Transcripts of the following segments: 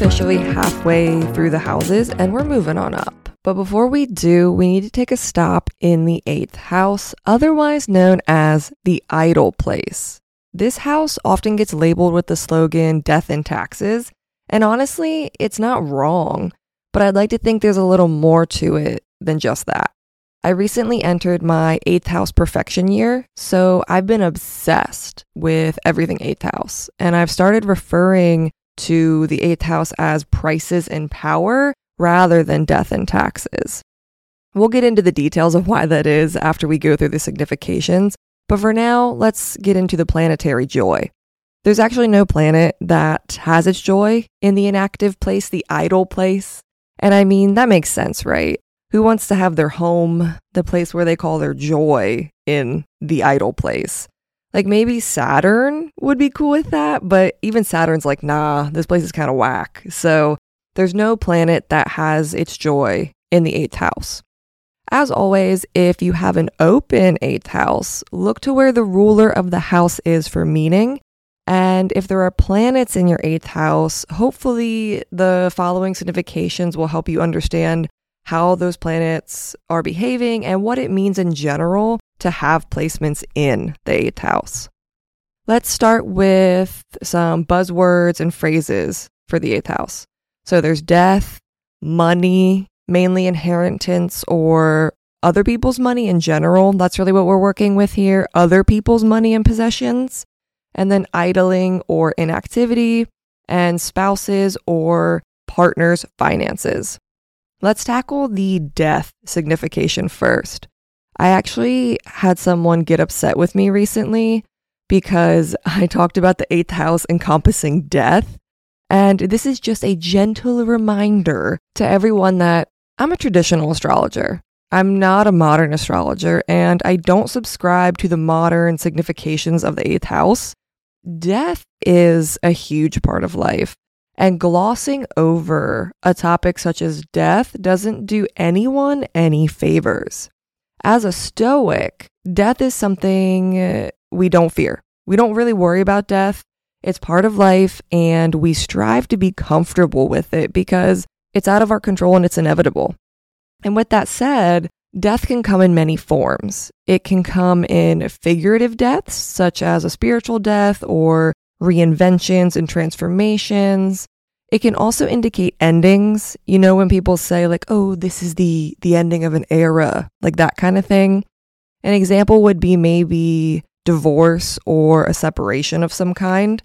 Officially halfway through the houses and we're moving on up. But before we do, we need to take a stop in the eighth house, otherwise known as the idle place. This house often gets labeled with the slogan death and taxes, and honestly, it's not wrong, but I'd like to think there's a little more to it than just that. I recently entered my eighth house perfection year, so I've been obsessed with everything eighth house. And I've started referring to the eighth house as prices and power rather than death and taxes. We'll get into the details of why that is after we go through the significations, but for now, let's get into the planetary joy. There's actually no planet that has its joy in the inactive place, the idle place. And I mean, that makes sense, right? Who wants to have their home, the place where they call their joy, in the idle place? Like maybe Saturn would be cool with that, but even Saturn's like, nah, this place is kind of whack. So there's no planet that has its joy in the eighth house. As always, if you have an open eighth house, look to where the ruler of the house is for meaning. And if there are planets in your eighth house, hopefully the following significations will help you understand how those planets are behaving, and what it means in general to have placements in the eighth house. Let's start with some buzzwords and phrases for the eighth house. So there's death, money, mainly inheritance or other people's money in general. That's really what we're working with here other people's money and possessions. And then idling or inactivity, and spouses or partners' finances. Let's tackle the death signification first. I actually had someone get upset with me recently because I talked about the eighth house encompassing death. And this is just a gentle reminder to everyone that I'm a traditional astrologer. I'm not a modern astrologer, and I don't subscribe to the modern significations of the eighth house. Death is a huge part of life. And glossing over a topic such as death doesn't do anyone any favors. As a Stoic, death is something uh, we don't fear. We don't really worry about death. It's part of life, and we strive to be comfortable with it because it's out of our control and it's inevitable. And with that said, death can come in many forms. It can come in figurative deaths, such as a spiritual death or reinventions and transformations. It can also indicate endings. You know when people say like, "Oh, this is the the ending of an era," like that kind of thing. An example would be maybe divorce or a separation of some kind.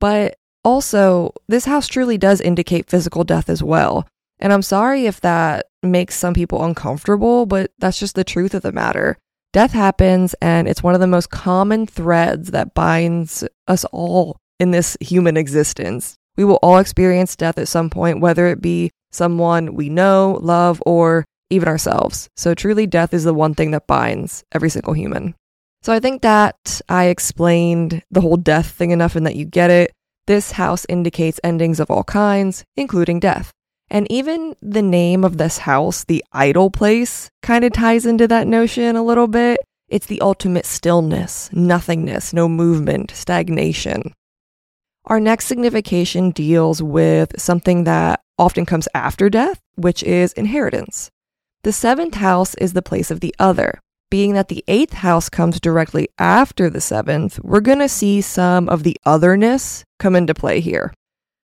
But also, this house truly does indicate physical death as well. And I'm sorry if that makes some people uncomfortable, but that's just the truth of the matter. Death happens, and it's one of the most common threads that binds us all in this human existence. We will all experience death at some point, whether it be someone we know, love, or even ourselves. So, truly, death is the one thing that binds every single human. So, I think that I explained the whole death thing enough and that you get it. This house indicates endings of all kinds, including death. And even the name of this house, the idle place, kind of ties into that notion a little bit. It's the ultimate stillness, nothingness, no movement, stagnation. Our next signification deals with something that often comes after death, which is inheritance. The seventh house is the place of the other. Being that the eighth house comes directly after the seventh, we're going to see some of the otherness come into play here.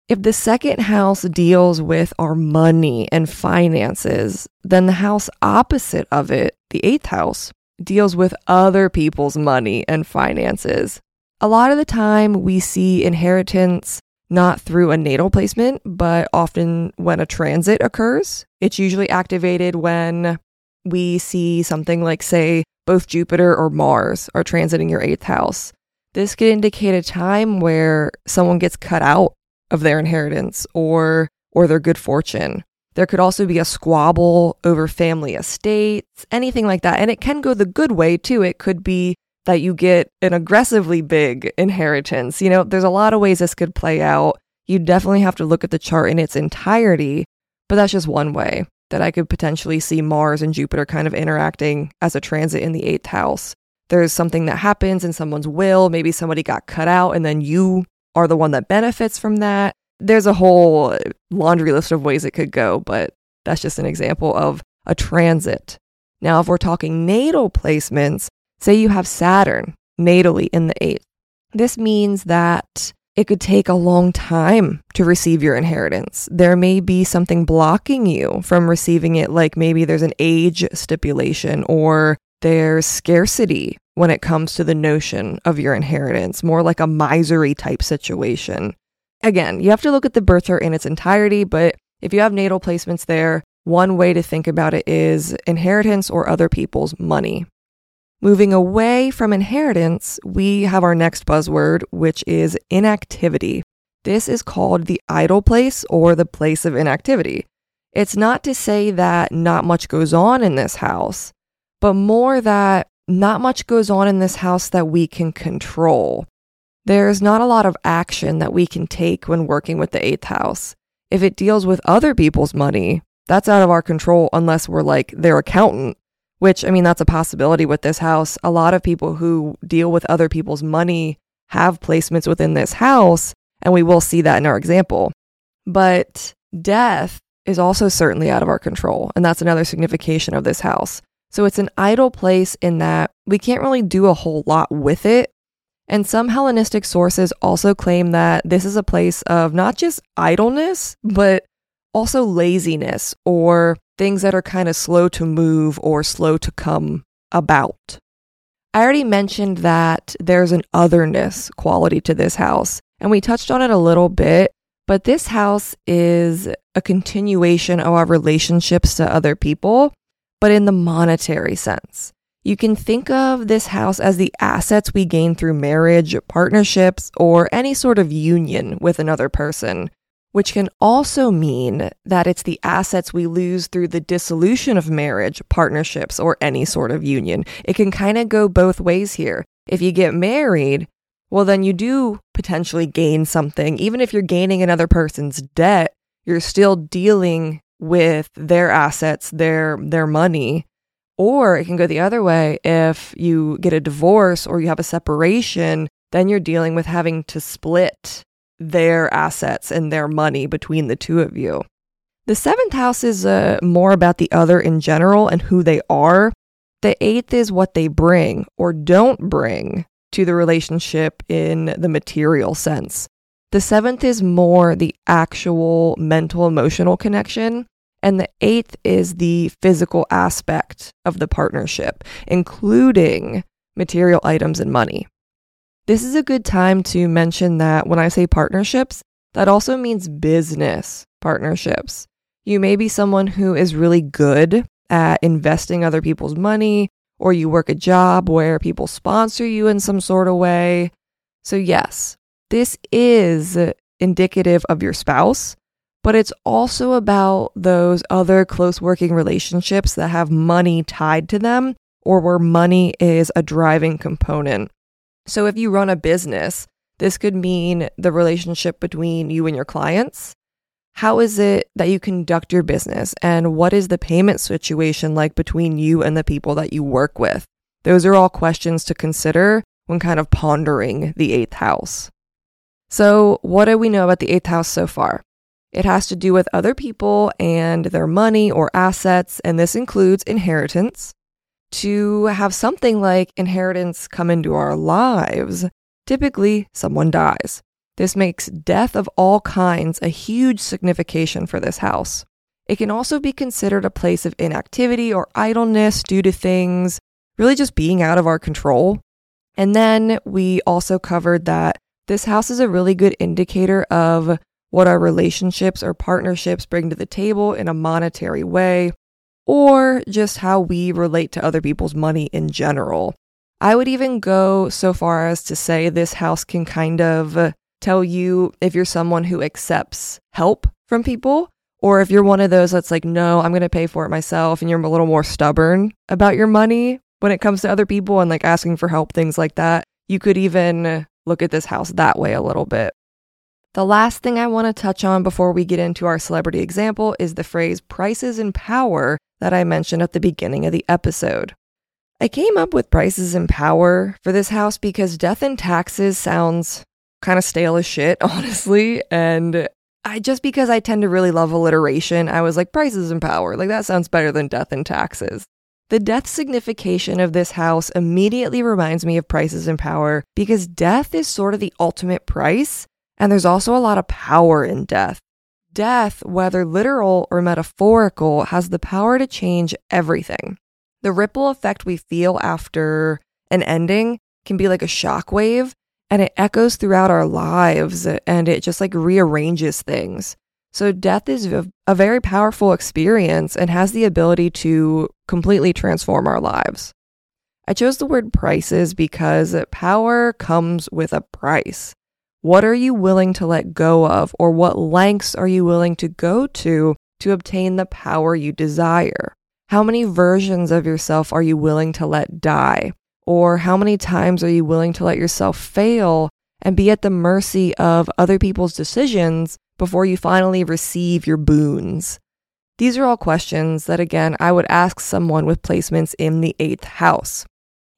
If the second house deals with our money and finances, then the house opposite of it, the eighth house, deals with other people's money and finances. A lot of the time, we see inheritance not through a natal placement, but often when a transit occurs. It's usually activated when we see something like, say, both Jupiter or Mars are transiting your eighth house. This could indicate a time where someone gets cut out of their inheritance or or their good fortune. There could also be a squabble over family estates, anything like that. And it can go the good way too. It could be that you get an aggressively big inheritance. You know, there's a lot of ways this could play out. You definitely have to look at the chart in its entirety, but that's just one way that I could potentially see Mars and Jupiter kind of interacting as a transit in the eighth house. There's something that happens in someone's will. Maybe somebody got cut out and then you are the one that benefits from that. there's a whole laundry list of ways it could go, but that's just an example of a transit. Now, if we're talking natal placements, say you have Saturn natally in the eighth, this means that it could take a long time to receive your inheritance. There may be something blocking you from receiving it, like maybe there's an age stipulation or there's scarcity when it comes to the notion of your inheritance, more like a misery type situation. Again, you have to look at the birth chart in its entirety, but if you have natal placements there, one way to think about it is inheritance or other people's money. Moving away from inheritance, we have our next buzzword, which is inactivity. This is called the idle place or the place of inactivity. It's not to say that not much goes on in this house, but more that not much goes on in this house that we can control. There's not a lot of action that we can take when working with the eighth house. If it deals with other people's money, that's out of our control unless we're like their accountant which, I mean, that's a possibility with this house. A lot of people who deal with other people's money have placements within this house, and we will see that in our example. But death is also certainly out of our control, and that's another signification of this house. So it's an idle place in that we can't really do a whole lot with it. And some Hellenistic sources also claim that this is a place of not just idleness, but also laziness or things that are kind of slow to move or slow to come about. I already mentioned that there's an otherness quality to this house, and we touched on it a little bit, but this house is a continuation of our relationships to other people, but in the monetary sense. You can think of this house as the assets we gain through marriage, partnerships, or any sort of union with another person which can also mean that it's the assets we lose through the dissolution of marriage, partnerships, or any sort of union. It can kind of go both ways here. If you get married, well, then you do potentially gain something. Even if you're gaining another person's debt, you're still dealing with their assets, their their money. Or it can go the other way. If you get a divorce or you have a separation, then you're dealing with having to split their assets and their money between the two of you. The seventh house is uh, more about the other in general and who they are. The eighth is what they bring or don't bring to the relationship in the material sense. The seventh is more the actual mental emotional connection. And the eighth is the physical aspect of the partnership, including material items and money. This is a good time to mention that when I say partnerships, that also means business partnerships. You may be someone who is really good at investing other people's money, or you work a job where people sponsor you in some sort of way. So, yes, this is indicative of your spouse, but it's also about those other close working relationships that have money tied to them or where money is a driving component. So if you run a business, this could mean the relationship between you and your clients. How is it that you conduct your business? And what is the payment situation like between you and the people that you work with? Those are all questions to consider when kind of pondering the eighth house. So, what do we know about the eighth house so far? It has to do with other people and their money or assets, and this includes inheritance, to have something like inheritance come into our lives, typically someone dies. This makes death of all kinds a huge signification for this house. It can also be considered a place of inactivity or idleness due to things really just being out of our control. And then we also covered that this house is a really good indicator of what our relationships or partnerships bring to the table in a monetary way or just how we relate to other people's money in general. I would even go so far as to say this house can kind of tell you if you're someone who accepts help from people, or if you're one of those that's like, no, I'm going to pay for it myself, and you're a little more stubborn about your money when it comes to other people and like asking for help, things like that. You could even look at this house that way a little bit. The last thing I want to touch on before we get into our celebrity example is the phrase prices and power that I mentioned at the beginning of the episode. I came up with prices and power for this house because death and taxes sounds kind of stale as shit, honestly. And I just because I tend to really love alliteration, I was like prices and power. Like that sounds better than death and taxes. The death signification of this house immediately reminds me of prices and power because death is sort of the ultimate price, and there's also a lot of power in death. Death, whether literal or metaphorical, has the power to change everything. The ripple effect we feel after an ending can be like a shockwave and it echoes throughout our lives and it just like rearranges things. So, death is a, very powerful experience and has the ability to completely transform our lives. I chose the word prices because power comes with a price. What are you willing to let go of, or what lengths are you willing to go to to obtain the power you desire? How many versions of yourself are you willing to let die? Or how many times are you willing to let yourself fail and be at the mercy of other people's decisions before you finally receive your boons? These are all questions that, again, I would ask someone with placements in the eighth house.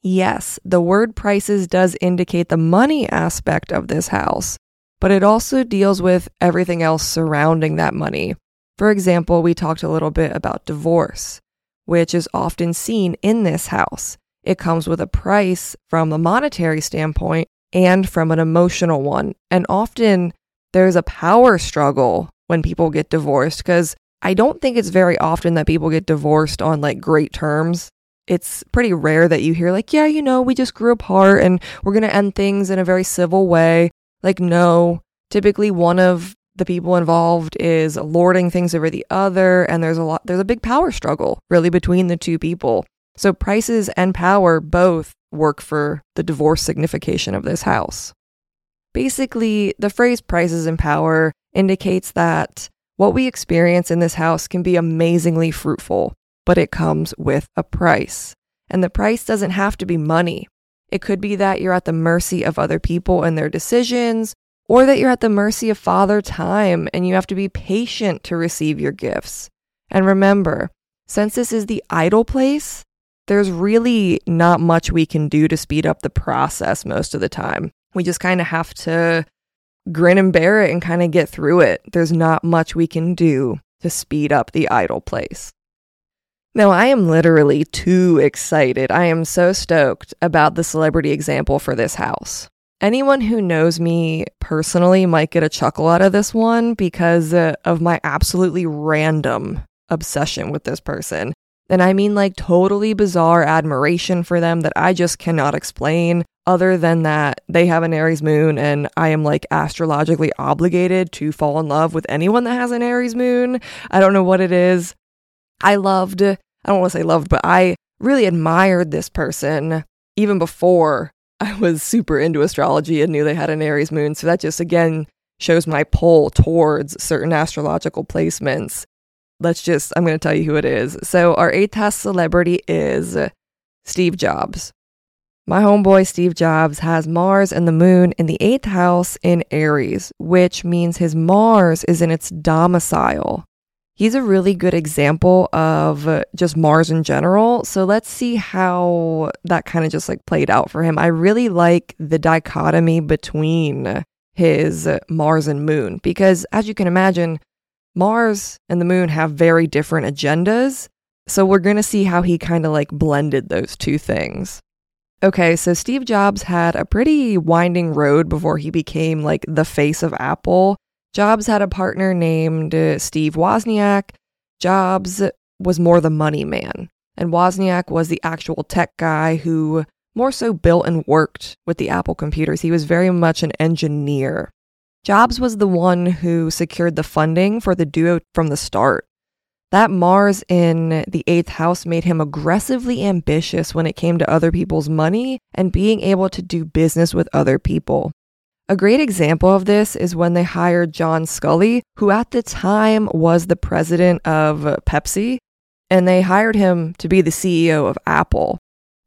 Yes, the word prices does indicate the money aspect of this house, but it also deals with everything else surrounding that money. For example, we talked a little bit about divorce, which is often seen in this house. It comes with a price from a monetary standpoint and from an emotional one. And often there's a power struggle when people get divorced because I don't think it's very often that people get divorced on like great terms. It's pretty rare that you hear, like, yeah, you know, we just grew apart and we're going to end things in a very civil way. Like, no. Typically, one of the people involved is lording things over the other, and there's a lot, there's a big power struggle really between the two people. So prices and power both work for the divorce signification of this house. Basically, the phrase prices and power indicates that what we experience in this house can be amazingly fruitful, but it comes with a price. And the price doesn't have to be money. It could be that you're at the mercy of other people and their decisions, or that you're at the mercy of Father Time and you have to be patient to receive your gifts. And remember, since this is the idle place, there's really not much we can do to speed up the process most of the time. We just kind of have to grin and bear it and kind of get through it. There's not much we can do to speed up the idle place. Now, I am literally too excited. I am so stoked about the celebrity example for this house. Anyone who knows me personally might get a chuckle out of this one because uh, of my absolutely random obsession with this person. And I mean like totally bizarre admiration for them that I just cannot explain, other than that they have an Aries moon and I am like astrologically obligated to fall in love with anyone that has an Aries moon. I don't know what it is. I loved, I don't want to say loved, but I really admired this person even before I was super into astrology and knew they had an Aries moon. So that just again shows my pull towards certain astrological placements let's just, I'm going to tell you who it is. So, our eighth house celebrity is Steve Jobs. My homeboy Steve Jobs has Mars and the moon in the eighth house in Aries, which means his Mars is in its domicile. He's a really good example of just Mars in general. So let's see how that kind of just like played out for him. I really like the dichotomy between his Mars and moon because, as you can imagine, Mars and the moon have very different agendas. So we're going to see how he kind of like blended those two things. Okay, so Steve Jobs had a pretty winding road before he became like the face of Apple. Jobs had a partner named Steve Wozniak. Jobs was more the money man, and Wozniak was the actual tech guy who more so built and worked with the Apple computers. He was very much an engineer. Jobs was the one who secured the funding for the duo from the start. That Mars in the eighth house made him aggressively ambitious when it came to other people's money and being able to do business with other people. A great example of this is when they hired John Sculley, who at the time was the president of Pepsi, and they hired him to be the CEO of Apple.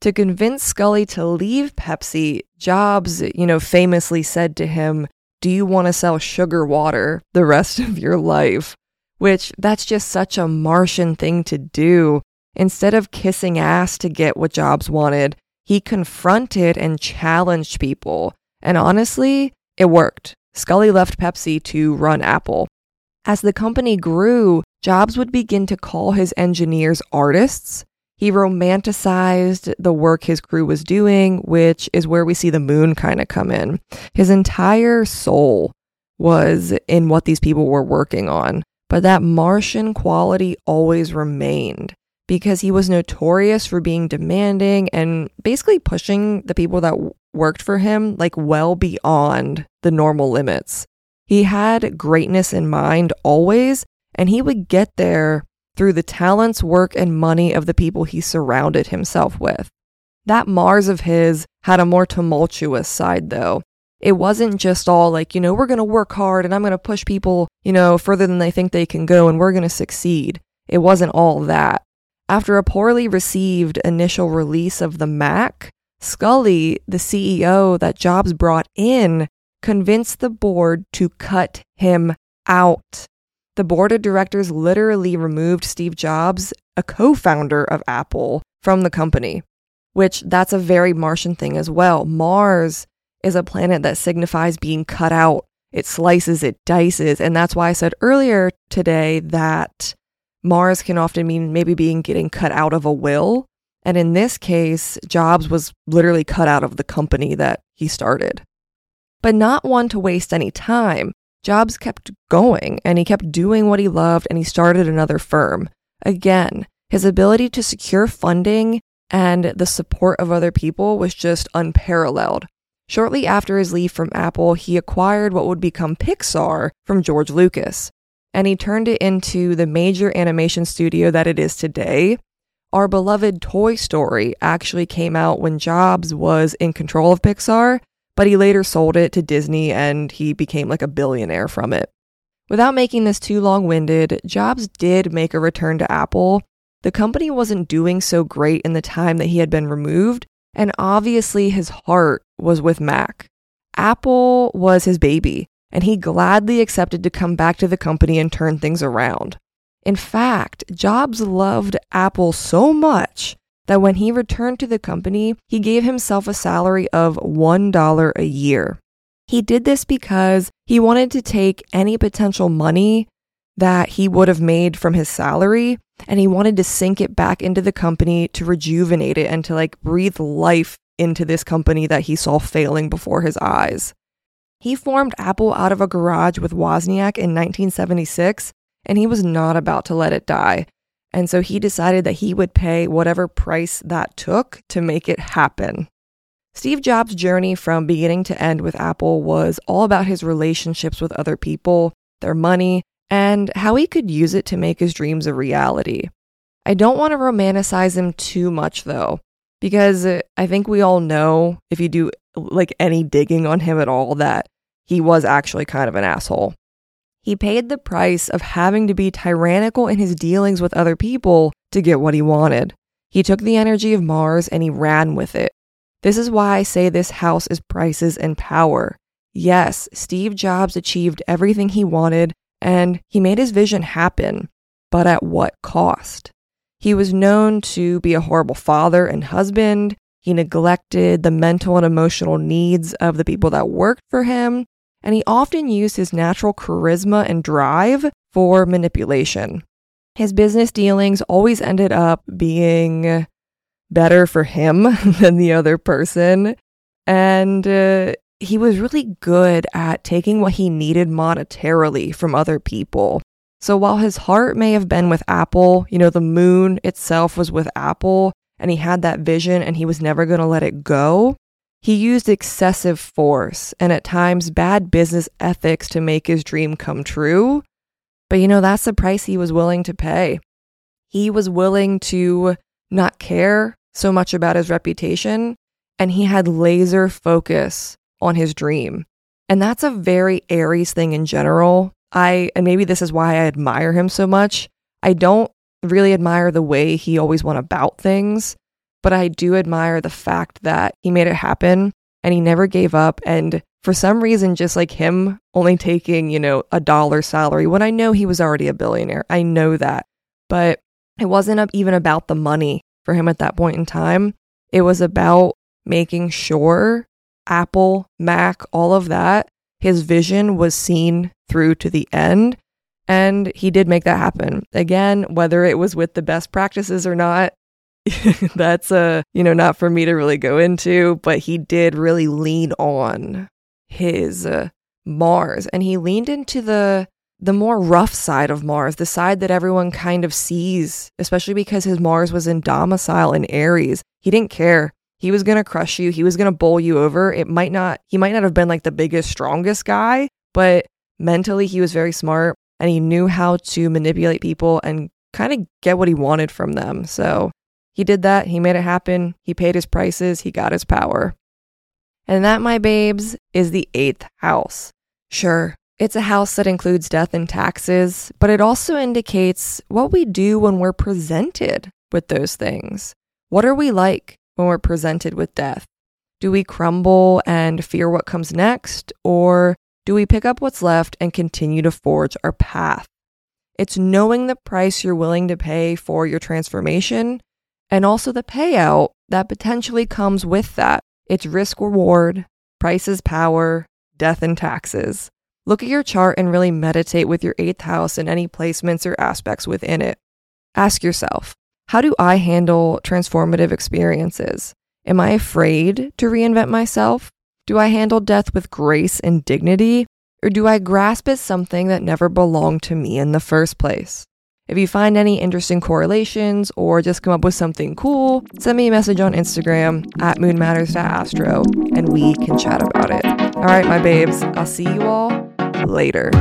To convince Sculley to leave Pepsi, Jobs, you know, famously said to him, do you want to sell sugar water the rest of your life? Which that's just such a Martian thing to do. Instead of kissing ass to get what Jobs wanted, he confronted and challenged people. And honestly, it worked. Sculley left Pepsi to run Apple. As the company grew, Jobs would begin to call his engineers artists. He romanticized the work his crew was doing, which is where we see the moon kind of come in. His entire soul was in what these people were working on, but that Martian quality always remained because he was notorious for being demanding and basically pushing the people that worked for him like well beyond the normal limits. He had greatness in mind always, and he would get there through the talents, work, and money of the people he surrounded himself with. That Mars of his had a more tumultuous side, though. It wasn't just all like, you know, we're going to work hard and I'm going to push people, you know, further than they think they can go and we're going to succeed. It wasn't all that. After a poorly received initial release of the Mac, Sculley, the CEO that Jobs brought in, convinced the board to cut him out. The board of directors literally removed Steve Jobs, a co founder of Apple, from the company, which that's a very Martian thing as well. Mars is a planet that signifies being cut out, it slices, it dices. And that's why I said earlier today that Mars can often mean maybe being getting cut out of a will. And in this case, Jobs was literally cut out of the company that he started. But not one to waste any time. Jobs kept going and he kept doing what he loved and he started another firm. Again, his ability to secure funding and the support of other people was just unparalleled. Shortly after his leave from Apple, he acquired what would become Pixar from George Lucas and he turned it into the major animation studio that it is today. Our beloved Toy Story actually came out when Jobs was in control of Pixar, but he later sold it to Disney and he became like a billionaire from it. Without making this too long winded, Jobs did make a return to Apple. The company wasn't doing so great in the time that he had been removed, and obviously his heart was with Mac. Apple was his baby, and he gladly accepted to come back to the company and turn things around. In fact, Jobs loved Apple so much that when he returned to the company, he gave himself a salary of $1 a year. He did this because he wanted to take any potential money that he would have made from his salary and he wanted to sink it back into the company to rejuvenate it and to like breathe life into this company that he saw failing before his eyes. He formed Apple out of a garage with Wozniak in 1976, and he was not about to let it die. And so he decided that he would pay whatever price that took to make it happen. Steve Jobs' journey from beginning to end with Apple was all about his relationships with other people, their money, and how he could use it to make his dreams a reality. I don't want to romanticize him too much though, because I think we all know if you do like any digging on him at all that he was actually kind of an asshole. He paid the price of having to be tyrannical in his dealings with other people to get what he wanted. He took the energy of Mars and he ran with it. This is why I say this house is prices and power. Yes, Steve Jobs achieved everything he wanted and he made his vision happen, but at what cost? He was known to be a horrible father and husband. He neglected the mental and emotional needs of the people that worked for him, and he often used his natural charisma and drive for manipulation. His business dealings always ended up being better for him than the other person, and uh, he was really good at taking what he needed monetarily from other people. So while his heart may have been with Apple, you know, the moon itself was with Apple, and he had that vision and he was never going to let it go. He used excessive force and at times bad business ethics to make his dream come true. But you know, that's the price he was willing to pay. He was willing to not care so much about his reputation, and he had laser focus on his dream. And that's a very Aries thing in general. I, and maybe this is why I admire him so much. I don't really admire the way he always went about things, but I do admire the fact that he made it happen and he never gave up. And for some reason, just like him only taking, you know, a dollar salary when I know he was already a billionaire, I know that. But it wasn't even about the money for him at that point in time. It was about making sure Apple, Mac, all of that, his vision was seen through to the end And he did make that happen. Again, whether it was with the best practices or not, that's a, you know, not for me to really go into, but he did really lean on his uh, Mars and he leaned into the the more rough side of Mars, the side that everyone kind of sees, especially because his Mars was in domicile in Aries. He didn't care. He was going to crush you. He was going to bowl you over. It might not he might not have been like the biggest strongest guy, but mentally he was very smart and he knew how to manipulate people and kind of get what he wanted from them. So, he did that. He made it happen. He paid his prices. He got his power. And that, my babes, is the eighth house. Sure, it's a house that includes death and taxes, but it also indicates what we do when we're presented with those things. What are we like when we're presented with death? Do we crumble and fear what comes next, or do we pick up what's left and continue to forge our path? It's knowing the price you're willing to pay for your transformation and also the payout that potentially comes with that. It's risk reward, prices power, death and taxes. Look at your chart and really meditate with your eighth house and any placements or aspects within it. Ask yourself, how do I handle transformative experiences? Am I afraid to reinvent myself? Do I handle death with grace and dignity? Or do I grasp at something that never belonged to me in the first place? If you find any interesting correlations or just come up with something cool, send me a message on Instagram at moonmatters.astro and we can chat about it. All right, my babes, I'll see you all later.